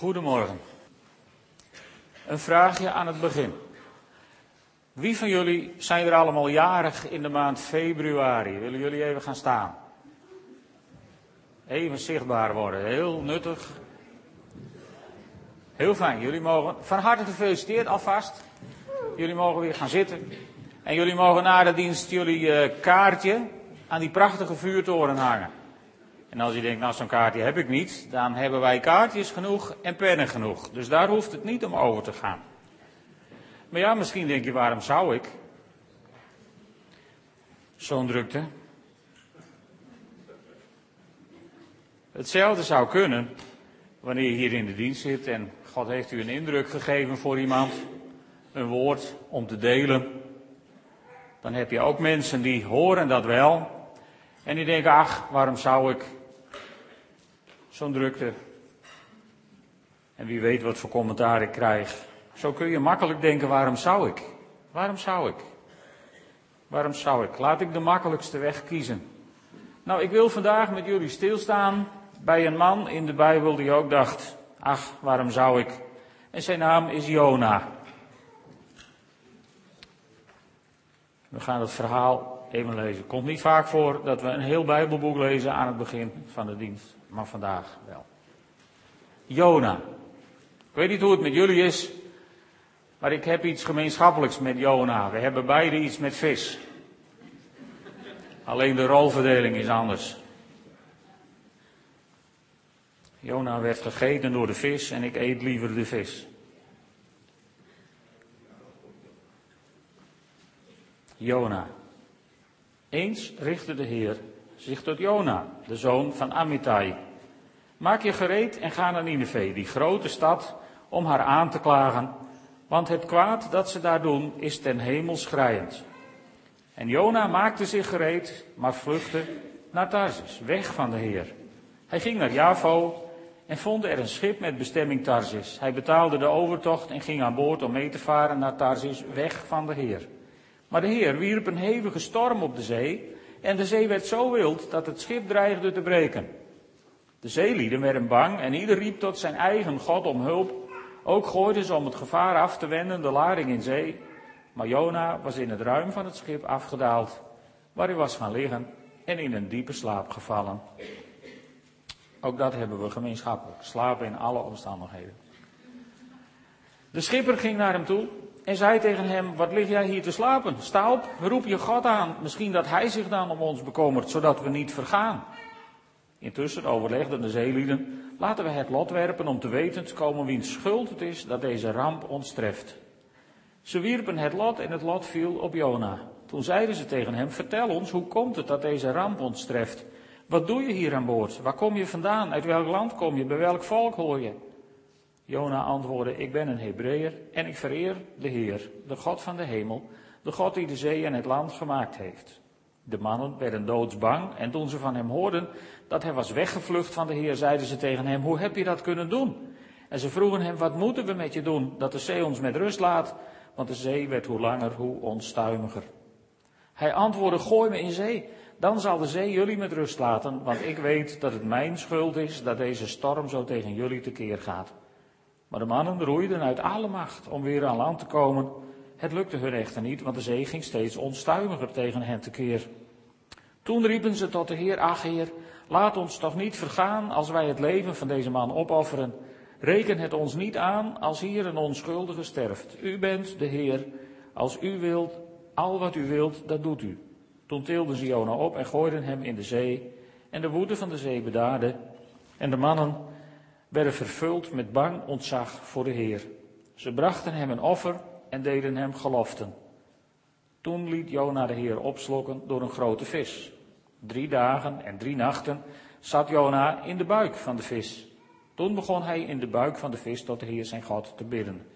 Goedemorgen. Een vraagje aan het begin. Wie van jullie zijn er allemaal jarig in de maand februari? Willen jullie even gaan staan? Even zichtbaar worden, heel nuttig. Heel fijn, jullie mogen van harte gefeliciteerd alvast. Jullie mogen weer gaan zitten. En jullie mogen na de dienst jullie eh, kaartje aan die prachtige vuurtoren hangen. En als je denkt, nou zo'n kaartje heb ik niet, dan hebben wij kaartjes genoeg en pennen genoeg. Dus daar hoeft het niet om over te gaan. Maar ja, misschien denk je, waarom zou ik? Zo'n drukte. Hetzelfde zou kunnen wanneer je hier in de dienst zit en God heeft u een indruk gegeven voor iemand, een woord om te delen. Dan heb je ook mensen die horen dat wel en die denken, ach, waarom zou ik? Zo'n drukte. En wie weet wat voor commentaar ik krijg. Zo kun je makkelijk denken, waarom zou ik? Waarom zou ik? Waarom zou ik? Laat ik de makkelijkste weg kiezen. Nou, ik wil vandaag met jullie stilstaan bij een man in de Bijbel die ook dacht, ach, waarom zou ik? En zijn naam is Jona. We gaan het verhaal even lezen. Komt niet vaak voor dat we een heel Bijbelboek lezen aan het begin van de dienst, maar vandaag wel. Jona. Ik weet niet hoe het met jullie is, maar ik heb iets gemeenschappelijks met Jona. We hebben beide iets met vis. Alleen de rolverdeling is anders. Jona werd gegeten door de vis en ik eet liever de vis. Jona. Eens richtte de Heer zich tot Jona, de zoon van Amittai. Maak je gereed en ga naar Nineveh, die grote stad, om haar aan te klagen, want het kwaad dat ze daar doen is ten hemel schrijend. En Jona maakte zich gereed, maar vluchtte naar Tarsis, weg van de Heer. Hij ging naar Javo en vond er een schip met bestemming Tarsis. Hij betaalde de overtocht en ging aan boord om mee te varen naar Tarsis, weg van de Heer. Maar de Heer wierp een hevige storm op de zee en de zee werd zo wild dat het schip dreigde te breken. De zeelieden werden bang en ieder riep tot zijn eigen God om hulp. Ook gooiden ze om het gevaar af te wenden de lading in zee. Maar Jona was in het ruim van het schip afgedaald, waar hij was gaan liggen en in een diepe slaap gevallen. Ook dat hebben we gemeenschappelijk. Slapen in alle omstandigheden. De schipper ging naar hem toe en zei tegen hem, wat lig jij hier te slapen? Sta op, roep je God aan. Misschien dat hij zich dan om ons bekommert, zodat we niet vergaan. Intussen overlegden de zeelieden, laten we het lot werpen om te weten te komen wiens schuld het is dat deze ramp ons treft. Ze wierpen het lot en het lot viel op Jona. Toen zeiden ze tegen hem, vertel ons, hoe komt het dat deze ramp ons treft? Wat doe je hier aan boord? Waar kom je vandaan? Uit welk land kom je? Bij welk volk hoor je? Jona antwoordde, ik ben een Hebreeër en ik vereer de Heer, de God van de hemel, de God die de zee en het land gemaakt heeft. De mannen werden doodsbang en toen ze van hem hoorden dat hij was weggevlucht van de Heer, zeiden ze tegen hem, hoe heb je dat kunnen doen? En ze vroegen hem, wat moeten we met je doen, dat de zee ons met rust laat? Want de zee werd hoe langer, hoe onstuimiger. Hij antwoordde, gooi me in zee, dan zal de zee jullie met rust laten, want ik weet dat het mijn schuld is dat deze storm zo tegen jullie tekeer gaat. Maar de mannen roeiden uit alle macht om weer aan land te komen. Het lukte hun echter niet, want de zee ging steeds onstuimiger tegen hen tekeer. Toen riepen ze tot de Heer, ach Heer, laat ons toch niet vergaan als wij het leven van deze man opofferen. Reken het ons niet aan als hier een onschuldige sterft. U bent de Heer. Als u wilt, al wat u wilt, dat doet u. Toen tilden ze Jona op en gooiden hem in de zee. En de woede van de zee bedaarde. En de mannen werden vervuld met bang ontzag voor de Heer. Ze brachten hem een offer en deden hem geloften. Toen liet Jona de Heer opslokken door een grote vis. Drie dagen en drie nachten zat Jona in de buik van de vis. Toen begon hij in de buik van de vis tot de Heer zijn God te bidden.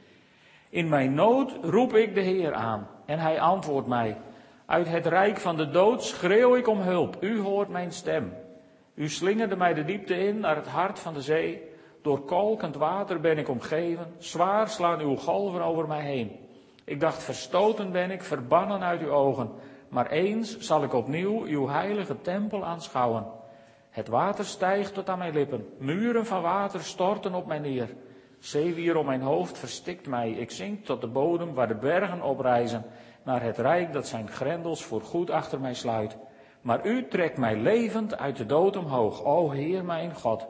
In mijn nood roep ik de Heer aan en hij antwoordt mij. Uit het rijk van de dood schreeuw ik om hulp. U hoort mijn stem. U slingerde mij de diepte in naar het hart van de zee. Door kolkend water ben ik omgeven. Zwaar slaan uw golven over mij heen. Ik dacht, verstoten ben ik, verbannen uit uw ogen. Maar eens zal ik opnieuw uw heilige tempel aanschouwen. Het water stijgt tot aan mijn lippen. Muren van water storten op mij neer. Zeewier om mijn hoofd verstikt mij. Ik zink tot de bodem waar de bergen oprijzen. Naar het rijk dat zijn grendels voor goed achter mij sluit. Maar u trekt mij levend uit de dood omhoog. O Heer mijn God.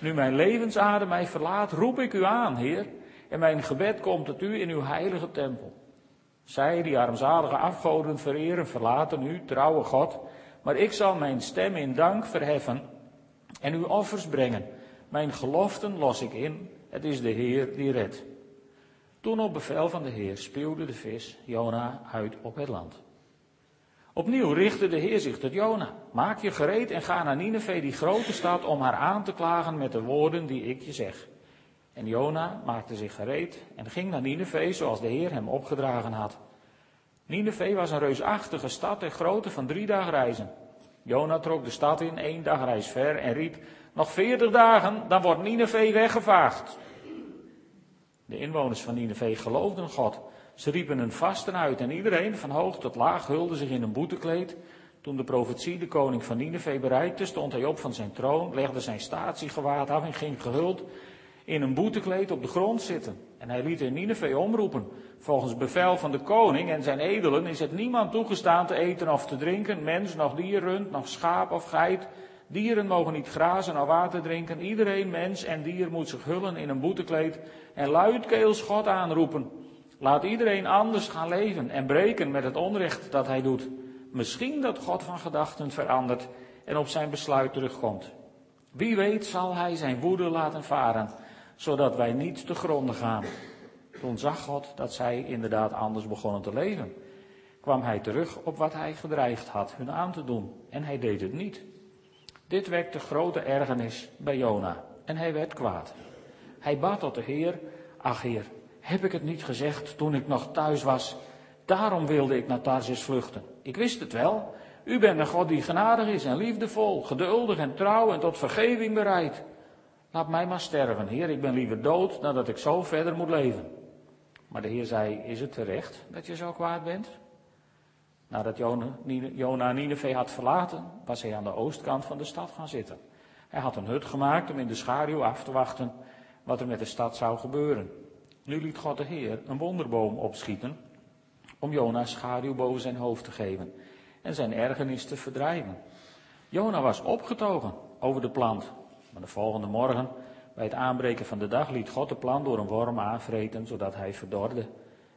Nu mijn levensadem mij verlaat, roep ik u aan, Heer. En mijn gebed komt tot u in uw heilige tempel. Zij die armzalige afgoden vereren, verlaten u, trouwe God. Maar ik zal mijn stem in dank verheffen en uw offers brengen. Mijn geloften los ik in. Het is de Heer die redt. Toen op bevel van de Heer speelde de vis Jona uit op het land. Opnieuw richtte de Heer zich tot Jona. Maak je gereed en ga naar Nineveh, die grote stad, om haar aan te klagen met de woorden die ik je zeg. En Jona maakte zich gereed en ging naar Nineveh zoals de Heer hem opgedragen had. Nineveh was een reusachtige stad ter grootte van drie dagen reizen. Jona trok de stad in, één dag reis ver en riep, nog veertig dagen, dan wordt Nineveh weggevaagd. De inwoners van Nineveh geloofden God. Ze riepen een vasten uit en iedereen van hoog tot laag hulde zich in een boetekleed. Toen de profetie de koning van Nineveh bereikte, stond hij op van zijn troon, legde zijn statiegewaad af en ging gehuld in een boetekleed op de grond zitten. En hij liet in Nineveh omroepen. Volgens bevel van de koning en zijn edelen is het niemand toegestaan te eten of te drinken, mens, nog dier, rund, nog schaap of geit. Dieren mogen niet grazen of water drinken. Iedereen, mens en dier, moet zich hullen in een boetekleed en luidkeels God aanroepen. Laat iedereen anders gaan leven en breken met het onrecht dat hij doet. Misschien dat God van gedachten verandert en op zijn besluit terugkomt. Wie weet zal hij zijn woede laten varen zodat wij niet te gronden gaan. Toen zag God dat zij inderdaad anders begonnen te leven. Kwam hij terug op wat hij gedreigd had hun aan te doen. En hij deed het niet. Dit wekte grote ergernis bij Jona. En hij werd kwaad. Hij bad tot de Heer. Ach Heer, heb ik het niet gezegd toen ik nog thuis was? Daarom wilde ik naar Tarsis vluchten. Ik wist het wel. U bent een God die genadig is en liefdevol, geduldig en trouw en tot vergeving bereid. Laat mij maar sterven, Heer, ik ben liever dood dan dat ik zo verder moet leven. Maar de Heer zei, is het terecht dat je zo kwaad bent? Nadat Jona Nineveh had verlaten, was hij aan de oostkant van de stad gaan zitten. Hij had een hut gemaakt om in de schaduw af te wachten wat er met de stad zou gebeuren. Nu liet God de Heer een wonderboom opschieten om Jona's schaduw boven zijn hoofd te geven en zijn ergernis te verdrijven. Jona was opgetogen over de plant maar de volgende morgen, bij het aanbreken van de dag, liet God de plant door een worm aanvreten, zodat hij verdorde.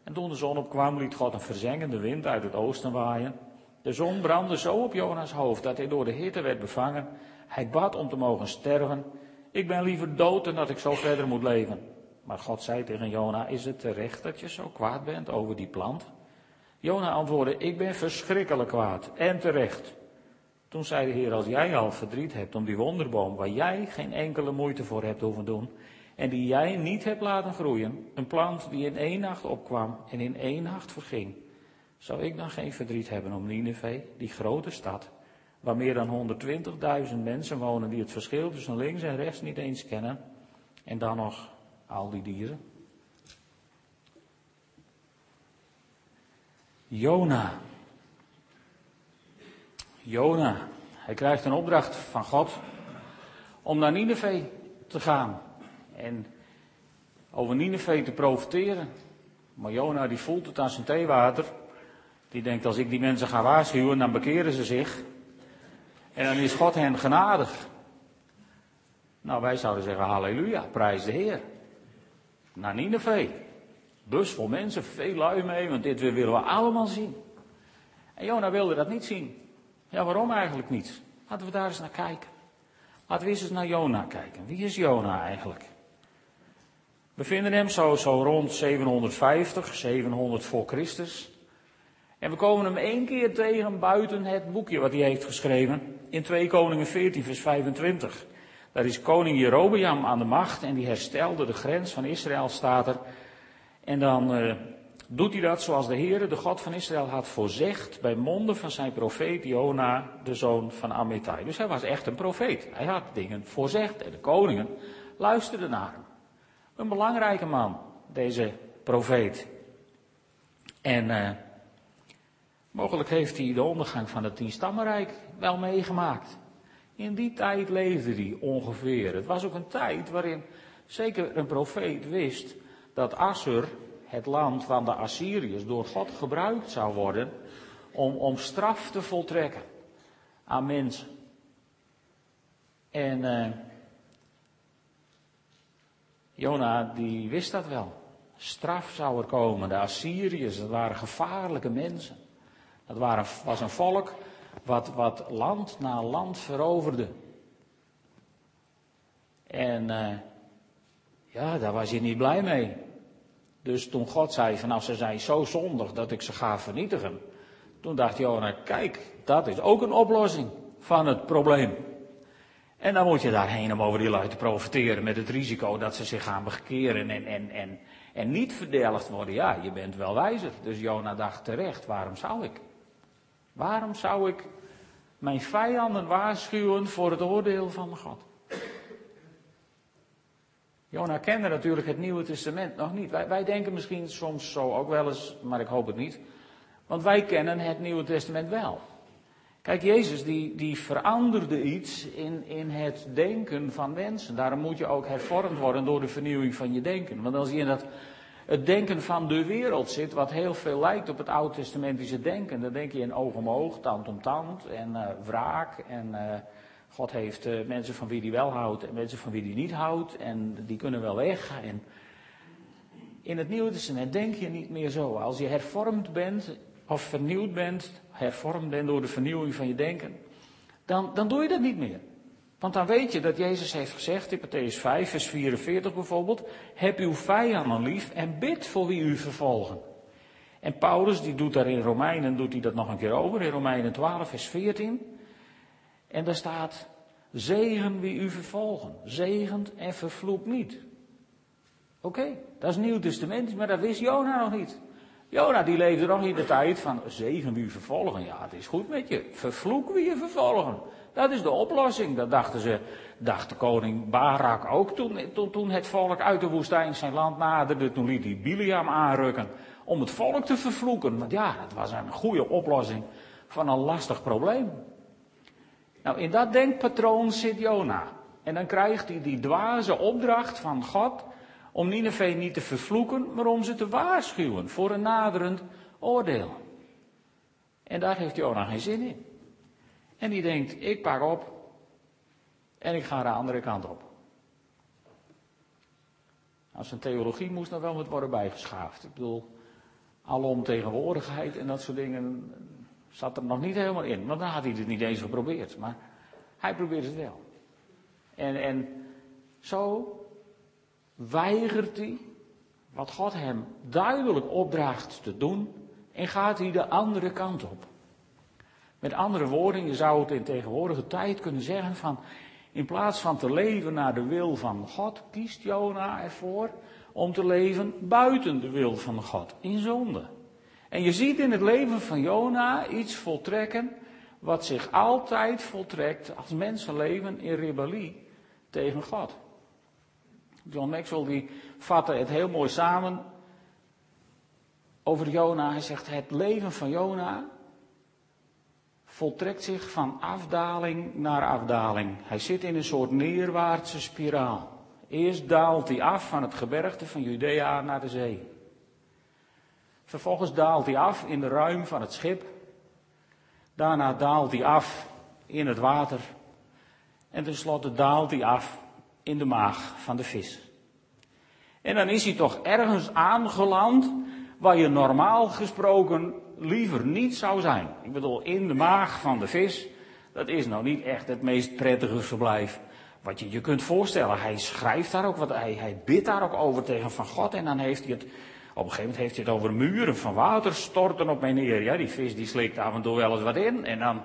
En toen de zon opkwam, liet God een verzengende wind uit het oosten waaien. De zon brandde zo op Jonas hoofd dat hij door de hitte werd bevangen. Hij bad om te mogen sterven. Ik ben liever dood dan dat ik zo verder moet leven. Maar God zei tegen Jona, is het terecht dat je zo kwaad bent over die plant? Jona antwoordde, ik ben verschrikkelijk kwaad en terecht. Toen zei de Heer, als jij al verdriet hebt om die wonderboom, waar jij geen enkele moeite voor hebt hoeven doen, en die jij niet hebt laten groeien, een plant die in één nacht opkwam en in één nacht verging, zou ik dan geen verdriet hebben om Nineveh, die grote stad, waar meer dan 120.000 mensen wonen die het verschil tussen links en rechts niet eens kennen, en dan nog al die dieren? Jona, Jona. Hij krijgt een opdracht van God om naar Nineveh te gaan. En over Nineveh te profiteren. Maar Jona die voelt het aan zijn theewater. Die denkt als ik die mensen ga waarschuwen, dan bekeren ze zich. En dan is God hen genadig. Nou, wij zouden zeggen halleluja, prijs de Heer. Naar Nineveh. Bus vol mensen, veel lui mee, want dit willen we allemaal zien. En Jona wilde dat niet zien. Ja, waarom eigenlijk niet? Laten we daar eens naar kijken. Laten we eens naar Jona kijken. Wie is Jona eigenlijk? We vinden hem zo, zo rond 750, 700 voor Christus. En we komen hem één keer tegen buiten het boekje wat hij heeft geschreven. In 2 Koningen 14, vers 25. Daar is koning Jerobeam aan de macht en die herstelde de grens van Israël, staat er. En dan uh, doet hij dat zoals de Heere, de God van Israël, had voorzegd bij monden van zijn profeet Jona, de zoon van Amittai. Dus hij was echt een profeet. Hij had dingen voorzegd en de koningen luisterden naar hem. Een belangrijke man, deze profeet. En uh, mogelijk heeft hij de ondergang van het Tienstammenrijk wel meegemaakt. In die tijd leefde hij ongeveer. Het was ook een tijd waarin Zeker een profeet wist dat Assur, het land van de Assyriërs, door God gebruikt zou worden om, om straf te voltrekken aan mensen. En uh, Jona die wist dat wel. Straf zou er komen. De Assyriërs, dat waren gevaarlijke mensen. Dat waren, was een volk wat, wat land na land veroverde. En uh, ja, daar was hij niet blij mee. Dus toen God zei van als ze zijn zo zondig dat ik ze ga vernietigen. Toen dacht Jona, kijk, dat is ook een oplossing van het probleem. En dan moet je daarheen om over die lui te profiteren met het risico dat ze zich gaan bekeren en, en, en, en niet verdelgd worden. Ja, je bent wel wijzer. Dus Jona dacht terecht, waarom zou ik? Waarom zou ik mijn vijanden waarschuwen voor het oordeel van God? Jona kende natuurlijk het Nieuwe Testament nog niet. Wij, wij denken misschien soms zo ook wel eens, maar ik hoop het niet. Want wij kennen het Nieuwe Testament wel. Kijk, Jezus die, die veranderde iets in, in het denken van mensen. Daarom moet je ook hervormd worden door de vernieuwing van je denken. Want als je in dat, het denken van de wereld zit, wat heel veel lijkt op het Oud-testamentische denken, dan denk je in oog om oog, tand om tand en uh, wraak. En uh, God heeft uh, mensen van wie hij wel houdt en mensen van wie hij niet houdt. En die kunnen wel weg. En in het Nieuwe Testament denk je niet meer zo. Als je hervormd bent of vernieuwd bent, hervormd bent door de vernieuwing van je denken, dan, dan doe je dat niet meer. Want dan weet je dat Jezus heeft gezegd in Matthäus 5, vers 44 bijvoorbeeld, heb uw vijanden lief en bid voor wie u vervolgen. En Paulus, die doet daar in Romeinen, doet hij dat nog een keer over, in Romeinen 12, vers 14. En daar staat, zegen wie u vervolgen, zegend en vervloekt niet. Oké, dat is Nieuw Testament, maar dat wist Jona nog niet. Jona die leefde nog in de tijd van zegen wie vervolgen. Ja, het is goed met je. Vervloek wie je vervolgen. Dat is de oplossing. Dat dachten ze, dacht de koning Barak ook toen, toen, het volk uit de woestijn zijn land naderde. Toen liet hij Biliam aanrukken om het volk te vervloeken. Want ja, dat was een goede oplossing van een lastig probleem. Nou, in dat denkpatroon zit Jona. En dan krijgt hij die dwaze opdracht van God om Nineveh niet te vervloeken, maar om ze te waarschuwen voor een naderend oordeel. En daar heeft Jona geen zin in. En die denkt, ik pak op en ik ga de andere kant op. Nou, zijn theologie moest nog wel wat worden bijgeschaafd. Ik bedoel, alomtegenwoordigheid en dat soort dingen zat er nog niet helemaal in. Want dan had hij het niet eens geprobeerd. Maar hij probeert het wel. En, en zo weigert hij wat God hem duidelijk opdraagt te doen en gaat hij de andere kant op. Met andere woorden, je zou het in tegenwoordige tijd kunnen zeggen van, in plaats van te leven naar de wil van God, kiest Jona ervoor om te leven buiten de wil van God, in zonde. En je ziet in het leven van Jona iets voltrekken wat zich altijd voltrekt als mensen leven in rebellie tegen God. John Maxwell die vatte het heel mooi samen over Jona. Hij zegt het leven van Jona voltrekt zich van afdaling naar afdaling. Hij zit in een soort neerwaartse spiraal. Eerst daalt hij af van het gebergte van Judea naar de zee. Vervolgens daalt hij af in de ruim van het schip. Daarna daalt hij af in het water. En tenslotte daalt hij af in de maag van de vis. En dan is hij toch ergens aangeland waar je normaal gesproken liever niet zou zijn. Ik bedoel, in de maag van de vis, dat is nou niet echt het meest prettige verblijf wat je je kunt voorstellen. Hij schrijft daar ook wat, hij, hij bidt daar ook over tegen van God en dan heeft hij het, op een gegeven moment heeft hij het over muren van water storten op mij neer. Ja, die vis die slikt af en toe wel eens wat in en dan,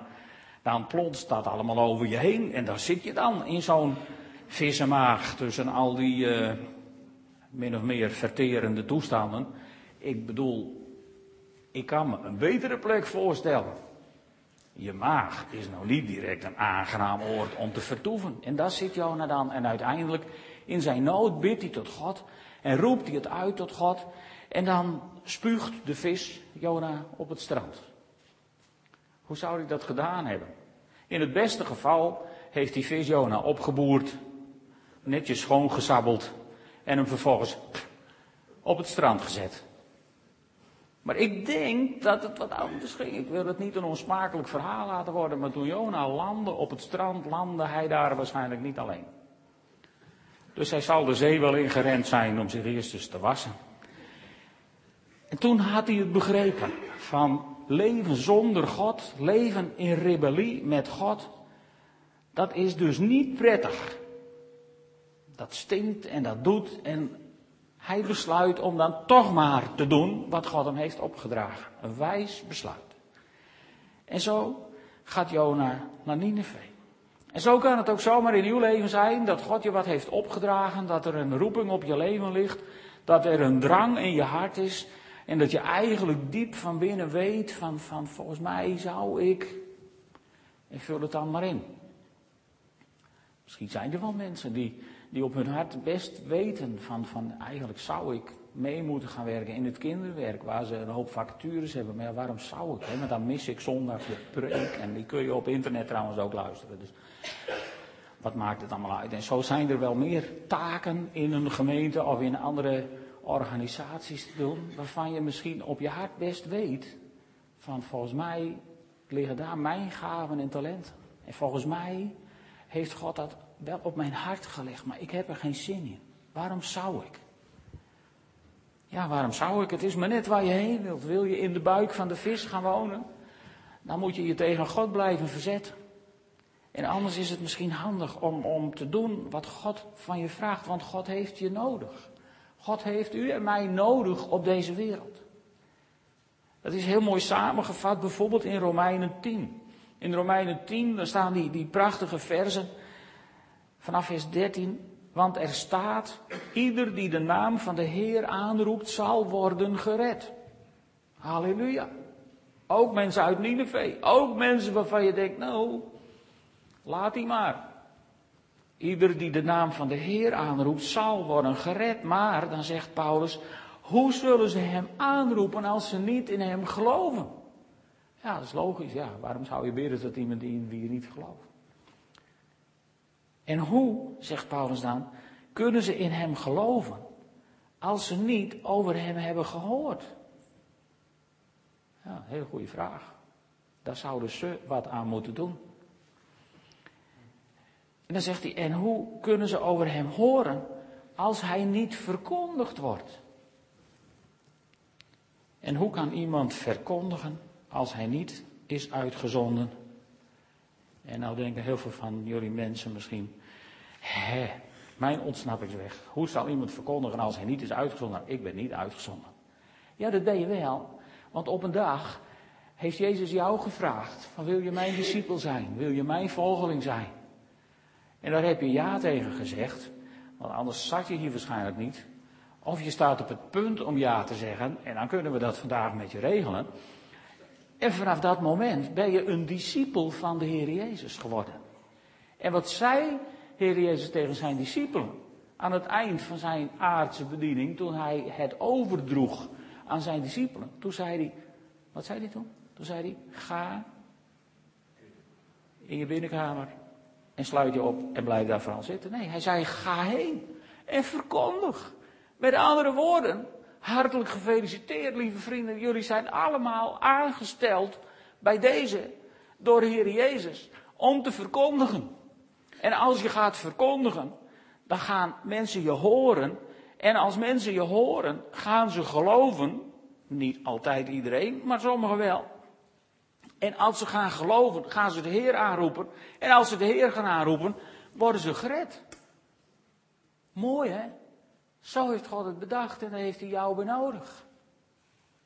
dan plonst dat allemaal over je heen en daar zit je dan in zo'n vissenmaag tussen al die uh, min of meer verterende toestanden. Ik bedoel, ik kan me een betere plek voorstellen. Je maag is nou niet direct een aangenaam oord om te vertoeven. En daar zit Jona dan. En uiteindelijk in zijn nood bidt hij tot God. En roept hij het uit tot God. En dan spuugt de vis Jona op het strand. Hoe zou hij dat gedaan hebben? In het beste geval heeft die vis Jona opgeboerd netjes schoongesabbeld En hem vervolgens op het strand gezet. Maar ik denk dat het wat anders ging. Ik wil het niet een onsmakelijk verhaal laten worden, maar toen Jona landde op het strand, landde hij daar waarschijnlijk niet alleen. Dus hij zal de zee wel ingerend zijn om zich eerst eens te wassen. En toen had hij het begrepen van leven zonder God, leven in rebellie met God. Dat is dus niet prettig. Dat stinkt en dat doet en hij besluit om dan toch maar te doen wat God hem heeft opgedragen. Een wijs besluit. En zo gaat Jona naar Nineveh. En zo kan het ook zomaar in uw leven zijn dat God je wat heeft opgedragen, dat er een roeping op je leven ligt, dat er een drang in je hart is en dat je eigenlijk diep van binnen weet van, van volgens mij zou ik, en vul het dan maar in. Misschien zijn er wel mensen die, die op hun hart best weten van, van eigenlijk zou ik mee moeten gaan werken in het kinderwerk, waar ze een hoop vacatures hebben. Maar waarom zou ik? Hè? Want dan mis ik zondag de preek en die kun je op internet trouwens ook luisteren. Dus wat maakt het allemaal uit? En zo zijn er wel meer taken in een gemeente of in andere organisaties te doen, waarvan je misschien op je hart best weet van volgens mij liggen daar mijn gaven en talenten. En volgens mij heeft God dat wel op mijn hart gelegd, maar ik heb er geen zin in. Waarom zou ik? Ja, waarom zou ik? Het is maar net waar je heen wilt. Wil je in de buik van de vis gaan wonen? Dan moet je je tegen God blijven verzetten. En anders is het misschien handig om, om te doen wat God van je vraagt, want God heeft je nodig. God heeft u en mij nodig op deze wereld. Dat is heel mooi samengevat, bijvoorbeeld in Romeinen 10. In Romeinen 10, daar staan die, die prachtige versen vanaf vers 13. Want er staat, ieder die de naam van de Heer aanroept, zal worden gered. Halleluja. Ook mensen uit Nineveh. Ook mensen waarvan je denkt, nou, laat die maar. Ieder die de naam van de Heer aanroept, zal worden gered. Maar, dan zegt Paulus, hoe zullen ze hem aanroepen als ze niet in hem geloven? Ja, dat is logisch. Ja, waarom zou je bidden dat iemand in wie je niet gelooft? En hoe, zegt Paulus dan, kunnen ze in hem geloven als ze niet over hem hebben gehoord? Ja, hele goede vraag. Daar zouden ze wat aan moeten doen. En dan zegt hij, en hoe kunnen ze over hem horen als hij niet verkondigd wordt? En hoe kan iemand verkondigen als hij niet is uitgezonden? En nou denken heel veel van jullie mensen misschien, hè, mijn ontsnappingsweg. Hoe zal iemand verkondigen als hij niet is uitgezonden? Nou, ik ben niet uitgezonden. Ja, dat ben je wel. Want op een dag heeft Jezus jou gevraagd: van wil je mijn discipel zijn? Wil je mijn volgeling zijn? En daar heb je ja tegen gezegd, want anders zat je hier waarschijnlijk niet. Of je staat op het punt om ja te zeggen, en dan kunnen we dat vandaag met je regelen. En vanaf dat moment ben je een discipel van de Heer Jezus geworden. En wat zei Heer Jezus tegen zijn discipelen aan het eind van zijn aardse bediening, toen hij het overdroeg aan zijn discipelen? Toen zei hij, wat zei hij toen? Toen zei hij, ga in je binnenkamer en sluit je op en blijf daar vooral zitten. Nee, hij zei, ga heen en verkondig. Met andere woorden, hartelijk gefeliciteerd, lieve vrienden. Jullie zijn allemaal aangesteld bij deze door Heer Jezus om te verkondigen. En als je gaat verkondigen, dan gaan mensen je horen. En als mensen je horen, gaan ze geloven. Niet altijd iedereen, maar sommigen wel. En als ze gaan geloven, gaan ze de Heer aanroepen. En als ze de Heer gaan aanroepen, worden ze gered. Mooi hè? Zo heeft God het bedacht en daar heeft hij jou bij nodig.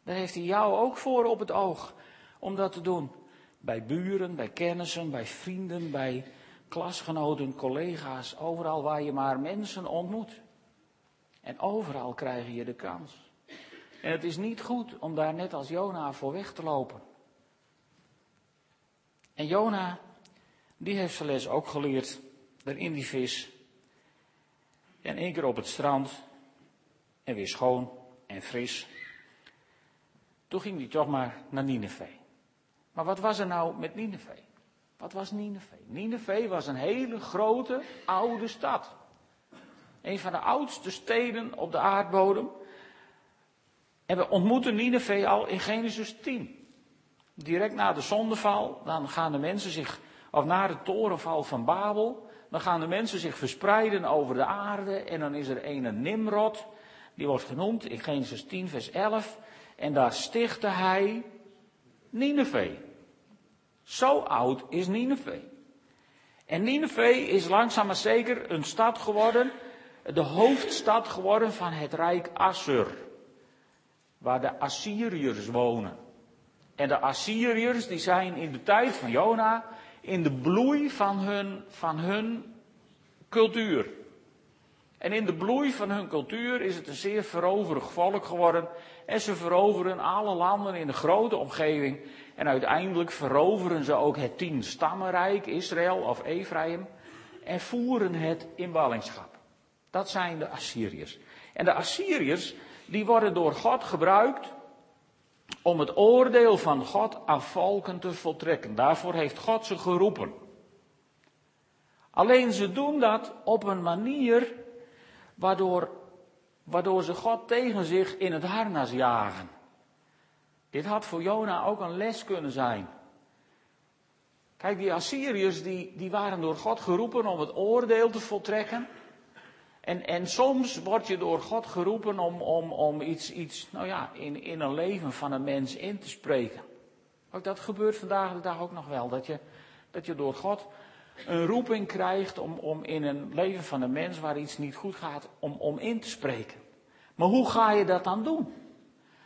Daar heeft hij jou ook voor op het oog om dat te doen. Bij buren, bij kennissen, bij vrienden, bij klasgenoten, collega's, overal waar je maar mensen ontmoet. En overal krijg je de kans. En het is niet goed om daar net als Jona voor weg te lopen. En Jona, die heeft zijn les ook geleerd, daar in die vis. En één keer op het strand, en weer schoon en fris. Toen ging hij toch maar naar Nineveh. Maar wat was er nou met Nineveh? Wat was Nineveh? Nineveh was een hele grote oude stad. Een van de oudste steden op de aardbodem. En we ontmoeten Nineveh al in Genesis 10. Direct na de zondeval, dan gaan de mensen zich, of na de torenval van Babel, dan gaan de mensen zich verspreiden over de aarde. En dan is er een Nimrod, die wordt genoemd in Genesis 10, vers 11. En daar stichtte hij Nineveh. Zo oud is Nineveh. En Nineveh is langzaam maar zeker een stad geworden, de hoofdstad geworden van het rijk Assur. Waar de Assyriërs wonen. En de Assyriërs die zijn in de tijd van Jona in de bloei van hun, van hun cultuur. En in de bloei van hun cultuur is het een zeer veroverig volk geworden. En ze veroveren alle landen in de grote omgeving. En uiteindelijk veroveren ze ook het tien stammenrijk, Israël of Ephraim. En voeren het in ballingschap. Dat zijn de Assyriërs. En de Assyriërs, die worden door God gebruikt om het oordeel van God aan volken te voltrekken. Daarvoor heeft God ze geroepen. Alleen ze doen dat op een manier waardoor, waardoor ze God tegen zich in het harnas jagen. Dit had voor Jona ook een les kunnen zijn. Kijk, die Assyriërs die, die waren door God geroepen om het oordeel te voltrekken. En, en soms word je door God geroepen om, om, om iets, iets nou ja, in, in een leven van een mens in te spreken. Ook dat gebeurt vandaag de dag ook nog wel. Dat je, dat je door God een roeping krijgt om, om in een leven van een mens waar iets niet goed gaat, om, om in te spreken. Maar hoe ga je dat dan doen?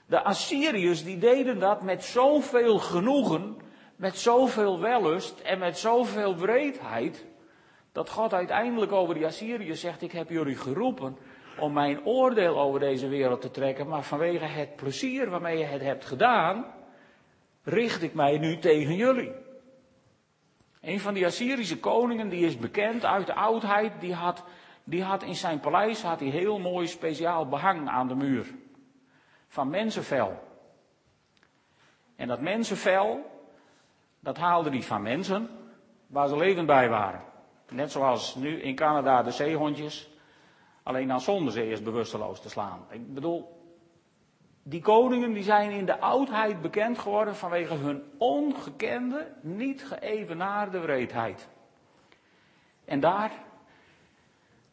De Assyriërs die deden dat met zoveel genoegen, met zoveel wellust en met zoveel wreedheid, dat God uiteindelijk over die Assyriërs zegt, ik heb jullie geroepen om mijn oordeel over deze wereld te trekken, maar vanwege het plezier waarmee je het hebt gedaan, richt ik mij nu tegen jullie. Een van die Assyrische koningen, die is bekend uit de oudheid, die had, die had in zijn paleis had hij heel mooi speciaal behang aan de muur. Van mensenvel. En dat mensenvel, dat haalde hij van mensen waar ze levend bij waren. Net zoals nu in Canada de zeehondjes. Alleen dan zonder ze eerst bewusteloos te slaan. Ik bedoel, die koningen die zijn in de oudheid bekend geworden vanwege hun ongekende, niet geëvenaarde wreedheid. En daar,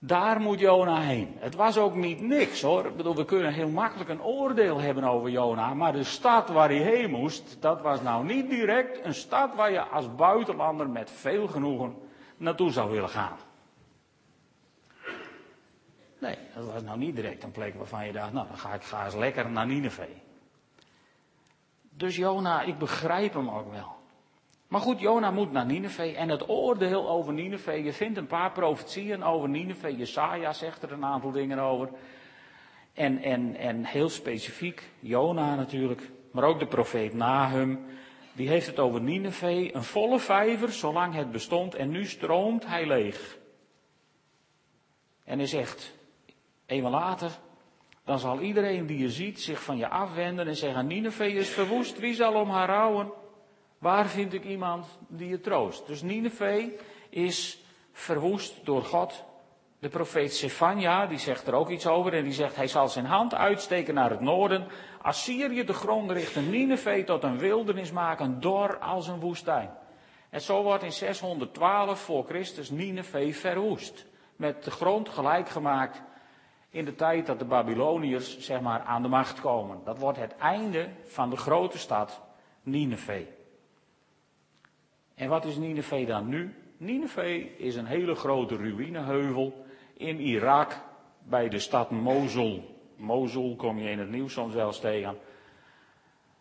daar moet Jona heen. Het was ook niet niks hoor. Ik bedoel, we kunnen heel makkelijk een oordeel hebben over Jona. Maar de stad waar hij heen moest, dat was nou niet direct een stad waar je als buitenlander met veel genoegen naartoe zou willen gaan. Nee, dat was nou niet direct een plek waarvan je dacht, nou dan ga ik ga eens lekker naar Nineveh. Dus Jona, ik begrijp hem ook wel. Maar goed, Jona moet naar Nineveh en het oordeel over Nineveh, je vindt een paar profetieën over Nineveh, Jesaja zegt er een aantal dingen over. En, en, en heel specifiek, Jona natuurlijk, maar ook de profeet Nahum, die heeft het over Nineveh, een volle vijver zolang het bestond en nu stroomt hij leeg. En hij zegt, even later, dan zal iedereen die je ziet zich van je afwenden en zeggen, Nineveh is verwoest, wie zal om haar rouwen? Waar vind ik iemand die je troost? Dus Nineveh is verwoest door God. De profeet Sefania, die zegt er ook iets over en die zegt, hij zal zijn hand uitsteken naar het noorden. Assyrië de grond richten, Nineveh tot een wildernis maken, dor als een woestijn. En zo wordt in 612 voor Christus Nineveh verwoest. Met de grond gelijk gemaakt in de tijd dat de Babyloniërs zeg maar aan de macht komen. Dat wordt het einde van de grote stad Nineveh. En wat is Nineveh dan nu? Nineveh is een hele grote ruïneheuvel in Irak bij de stad Mosul. Mosul kom je in het nieuws soms wel eens tegen.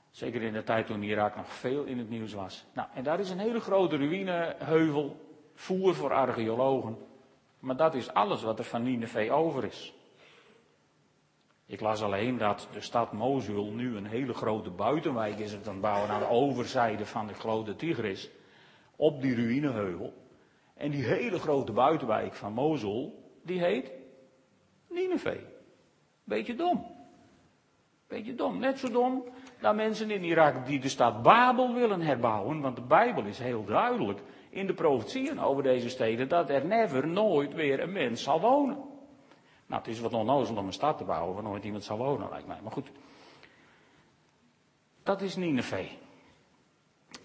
Zeker in de tijd toen Irak nog veel in het nieuws was. Nou, en daar is een hele grote ruïneheuvel, voer voor archeologen. Maar dat is alles wat er van Nineveh over is. Ik las alleen dat de stad Mosul nu een hele grote buitenwijk is aan het bouwen aan de overzijde van de grote Tigris. Op die ruïneheuvel. En die hele grote buitenwijk van Mosul, die heet Nineveh. Beetje dom. Beetje dom. Net zo dom dat mensen in Irak die de stad Babel willen herbouwen. Want de Bijbel is heel duidelijk in de profetieën over deze steden dat er never nooit weer een mens zal wonen. Nou, het is wat onnozel om een stad te bouwen waar nooit iemand zal wonen, lijkt mij. Maar goed. Dat is Nineveh.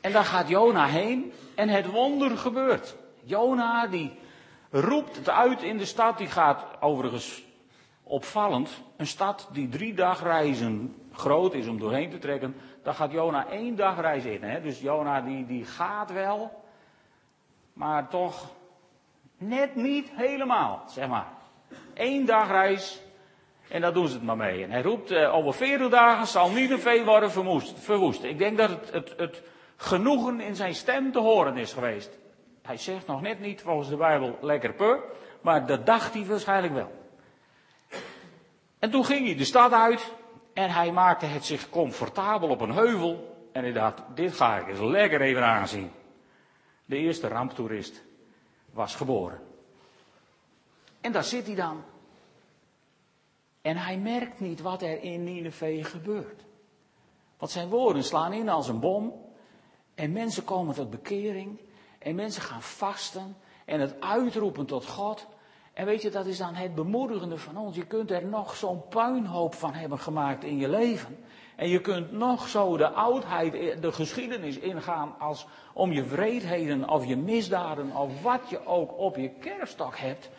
En daar gaat Jona heen en het wonder gebeurt. Jona die roept het uit in de stad, die gaat overigens opvallend. Een stad die drie dagreizen groot is om doorheen te trekken, daar gaat Jona één dagreis in. Hè? Dus Jona die, die gaat wel, maar toch net niet helemaal, zeg maar. Eén dagreis en daar doen ze het maar mee. En hij roept, uh, over veertig dagen zal Nineveh worden verwoest, verwoest. Ik denk dat het, het, het genoegen in zijn stem te horen is geweest. Hij zegt nog net niet volgens de Bijbel lekker pur, maar dat dacht hij waarschijnlijk wel. En toen ging hij de stad uit en hij maakte het zich comfortabel op een heuvel. En hij dacht, dit ga ik eens lekker even aanzien. De eerste ramptoerist was geboren. En daar zit hij dan. En hij merkt niet wat er in Nineveh gebeurt. Want zijn woorden slaan in als een bom. En mensen komen tot bekering. En mensen gaan vasten. En het uitroepen tot God. En weet je, dat is dan het bemoedigende van ons. Je kunt er nog zo'n puinhoop van hebben gemaakt in je leven. En je kunt nog zo de oudheid, de geschiedenis ingaan als om je wreedheden of je misdaden of wat je ook op je kerststok hebt.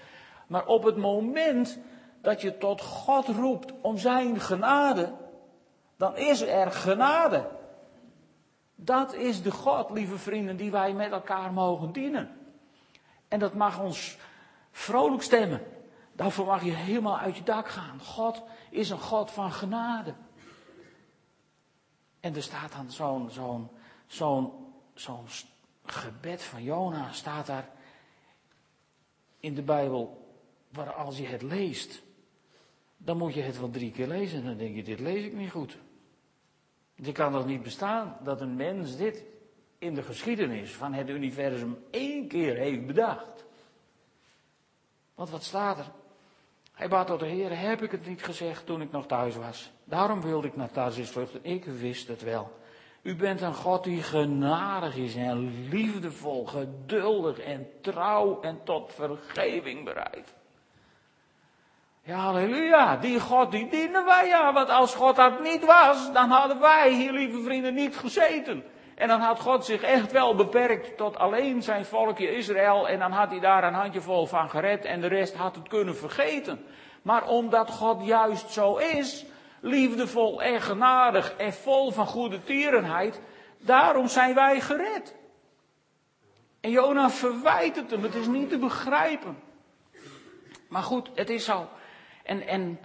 Maar op het moment dat je tot God roept om zijn genade, dan is er genade. Dat is de God, lieve vrienden, die wij met elkaar mogen dienen. En dat mag ons vrolijk stemmen. Daarvoor mag je helemaal uit je dak gaan. God is een God van genade. En er staat dan zo'n zo'n zo'n zo'n gebed van Jona, staat daar in de Bijbel, waar als je het leest, dan moet je het wel drie keer lezen. En dan denk je, dit lees ik niet goed. Je kan toch niet bestaan dat een mens dit in de geschiedenis van het universum één keer heeft bedacht. Want wat staat er? Hij bad tot de Heer, heb ik het niet gezegd toen ik nog thuis was? Daarom wilde ik naar Tarsis vluchten, ik wist het wel. U bent een God die genadig is en liefdevol, geduldig en trouw en tot vergeving bereid. Ja, halleluja. Die God, die dienen wij, ja. Want als God dat niet was, dan hadden wij hier, lieve vrienden, niet gezeten. En dan had God zich echt wel beperkt tot alleen zijn volkje Israël. En dan had hij daar een handjevol van gered en de rest had het kunnen vergeten. Maar omdat God juist zo is, liefdevol en genadig en vol van goede tierenheid, daarom zijn wij gered. En Jona verwijt het hem, het is niet te begrijpen. Maar goed, het is zo. En, en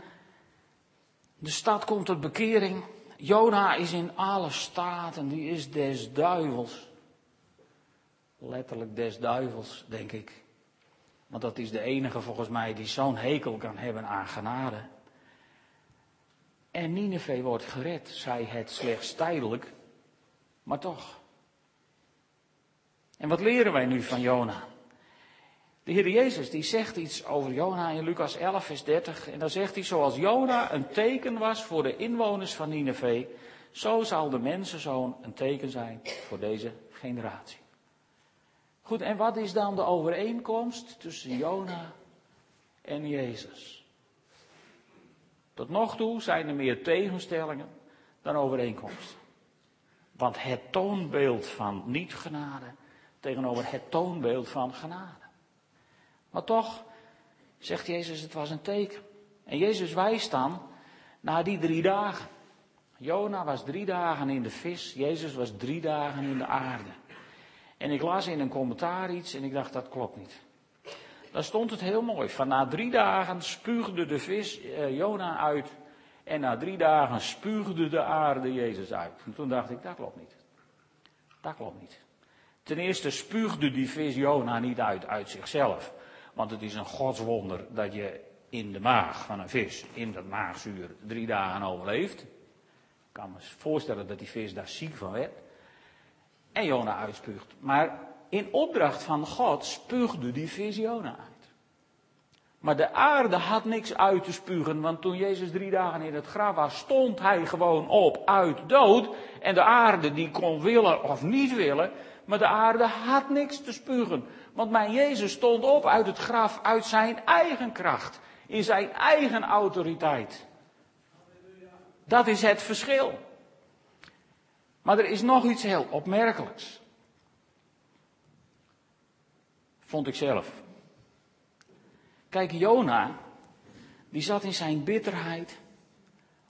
de stad komt tot bekering. Jona is in alle staten, die is des duivels. Letterlijk des duivels, denk ik. Want dat is de enige volgens mij die zo'n hekel kan hebben aan genade. En Nineveh wordt gered, zij het slechts tijdelijk, maar toch. En wat leren wij nu van Jona? De Heer Jezus die zegt iets over Jona in Lucas 11, vers 30. En dan zegt hij, zoals Jona een teken was voor de inwoners van Nineveh, zo zal de mensenzoon een teken zijn voor deze generatie. Goed, en wat is dan de overeenkomst tussen Jona en Jezus? Tot nog toe zijn er meer tegenstellingen dan overeenkomsten. Want het toonbeeld van niet-genade tegenover het toonbeeld van genade. Maar toch, zegt Jezus, het was een teken. En Jezus wijst dan naar die drie dagen. Jona was drie dagen in de vis, Jezus was drie dagen in de aarde. En ik las in een commentaar iets en ik dacht, dat klopt niet. Daar stond het heel mooi. Van na drie dagen spuugde de vis eh, Jona uit. En na drie dagen spuugde de aarde Jezus uit. En toen dacht ik, dat klopt niet. Dat klopt niet. Ten eerste spuugde die vis Jona niet uit, uit zichzelf. Want het is een godswonder dat je in de maag van een vis, in dat maagzuur, drie dagen overleeft. Ik kan me voorstellen dat die vis daar ziek van werd. En Jona uitspuugt. Maar in opdracht van God spuugde die vis Jona. Maar de aarde had niks uit te spugen, want toen Jezus drie dagen in het graf was, stond hij gewoon op uit dood. En de aarde die kon willen of niet willen, maar de aarde had niks te spugen. Want mijn Jezus stond op uit het graf uit zijn eigen kracht. In zijn eigen autoriteit. Dat is het verschil. Maar er is nog iets heel opmerkelijks. Vond ik zelf. Kijk, Jona, die zat in zijn bitterheid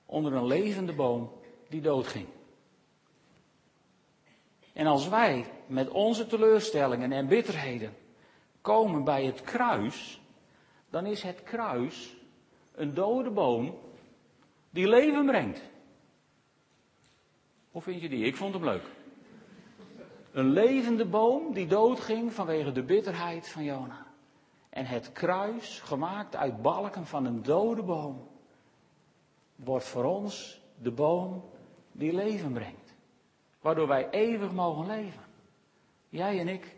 onder een levende boom die doodging. En als wij met onze teleurstellingen en bitterheden komen bij het kruis, dan is het kruis een dode boom die leven brengt. Hoe vind je die? Ik vond hem leuk. Een levende boom die doodging vanwege de bitterheid van Jona. En het kruis, gemaakt uit balken van een dode boom, wordt voor ons de boom die leven brengt. Waardoor wij eeuwig mogen leven. Jij en ik,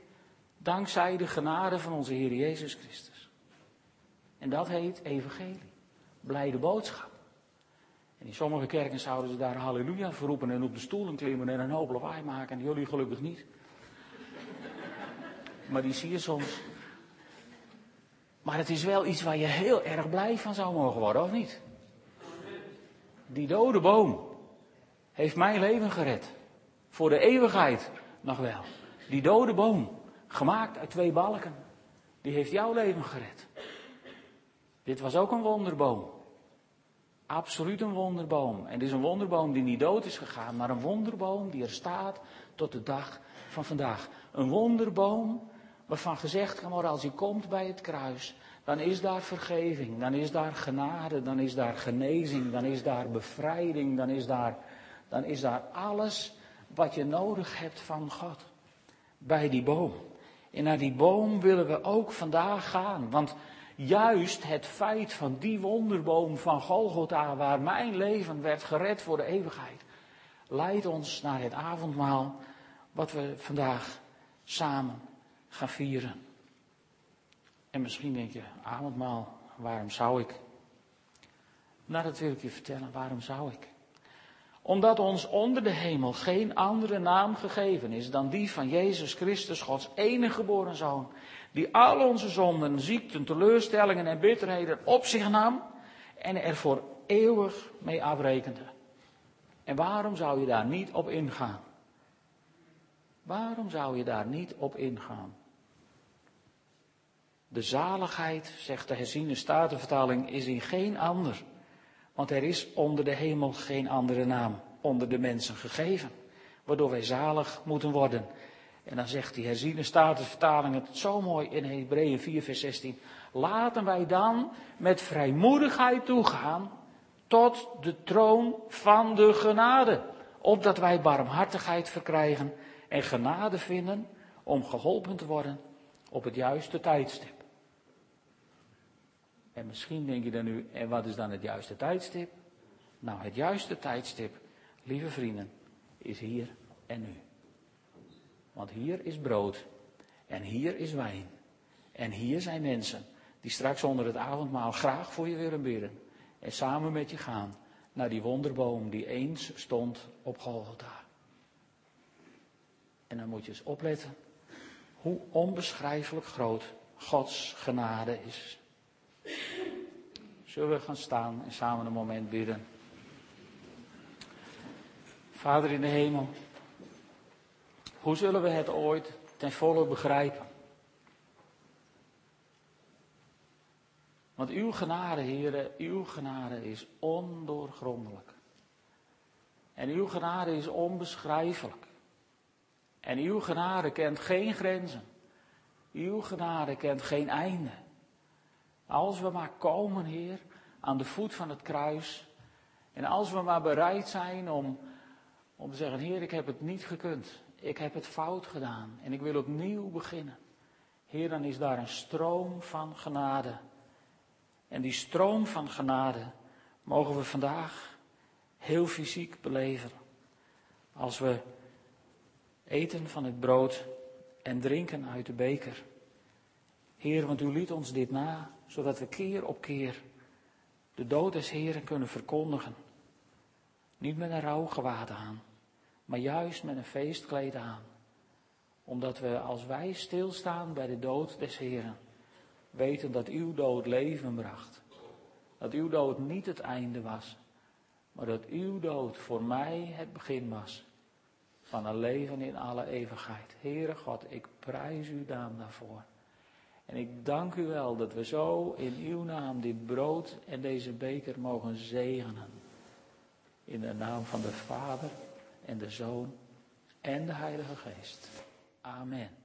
dankzij de genade van onze Heer Jezus Christus. En dat heet evangelie. Blijde boodschap. En in sommige kerken zouden ze daar halleluja verroepen en op de stoelen klimmen en een hoop lawaai maken. En jullie gelukkig niet. Maar die zie je soms. Maar het is wel iets waar je heel erg blij van zou mogen worden, of niet? Die dode boom heeft mijn leven gered. Voor de eeuwigheid nog wel. Die dode boom, gemaakt uit twee balken, die heeft jouw leven gered. Dit was ook een wonderboom. Absoluut een wonderboom. En het is een wonderboom die niet dood is gegaan, maar een wonderboom die er staat tot de dag van vandaag. Een wonderboom waarvan gezegd kan worden als hij komt bij het kruis, dan is daar vergeving, dan is daar genade, dan is daar genezing, dan is daar bevrijding, dan is daar, dan is daar alles wat je nodig hebt van God. Bij die boom. En naar die boom willen we ook vandaag gaan, want juist het feit van die wonderboom van Golgotha, waar mijn leven werd gered voor de eeuwigheid, leidt ons naar het avondmaal wat we vandaag samen gaan vieren. En misschien denk je, avondmaal, waarom zou ik? Nou, dat wil ik je vertellen, waarom zou ik? Omdat ons onder de hemel geen andere naam gegeven is dan die van Jezus Christus, Gods enige geboren Zoon, die al onze zonden, ziekten, teleurstellingen en bitterheden op zich nam en er voor eeuwig mee afrekende. En waarom zou je daar niet op ingaan? Waarom zou je daar niet op ingaan? De zaligheid, zegt de herziene statenvertaling, is in geen ander. Want er is onder de hemel geen andere naam onder de mensen gegeven. Waardoor wij zalig moeten worden. En dan zegt die herziene statenvertaling het zo mooi in Hebreeën 4 vers 16. Laten wij dan met vrijmoedigheid toegaan tot de troon van de genade. Opdat wij barmhartigheid verkrijgen en genade vinden om geholpen te worden op het juiste tijdstip. En misschien denk je dan nu, en wat is dan het juiste tijdstip? Nou, het juiste tijdstip, lieve vrienden, is hier en nu. Want hier is brood en hier is wijn. En hier zijn mensen die straks onder het avondmaal graag voor je willen bidden. En samen met je gaan naar die wonderboom die eens stond op Golgotha. En dan moet je eens opletten hoe onbeschrijfelijk groot Gods genade is. Zullen we gaan staan en samen een moment bidden? Vader in de hemel, hoe zullen we het ooit ten volle begrijpen? Want uw genade, heren, uw genade is ondoorgrondelijk. En uw genade is onbeschrijfelijk. En uw genade kent geen grenzen. Uw genade kent geen einde. Als we maar komen, Heer, aan de voet van het kruis. En als we maar bereid zijn om, om te zeggen, Heer, ik heb het niet gekund. Ik heb het fout gedaan en ik wil opnieuw beginnen. Heer, dan is daar een stroom van genade. En die stroom van genade mogen we vandaag heel fysiek beleven. Als we eten van het brood en drinken uit de beker. Heer, want u liet ons dit na, zodat we keer op keer de dood des Heren kunnen verkondigen. Niet met een rouwgewaad aan, maar juist met een feestkleed aan. Omdat we als wij stilstaan bij de dood des Heren, weten dat uw dood leven bracht. Dat uw dood niet het einde was, maar dat uw dood voor mij het begin was van een leven in alle eeuwigheid. Heere God, ik prijs naam daarvoor. En ik dank u wel dat we zo in uw naam dit brood en deze beker mogen zegenen. In de naam van de Vader en de Zoon en de Heilige Geest. Amen.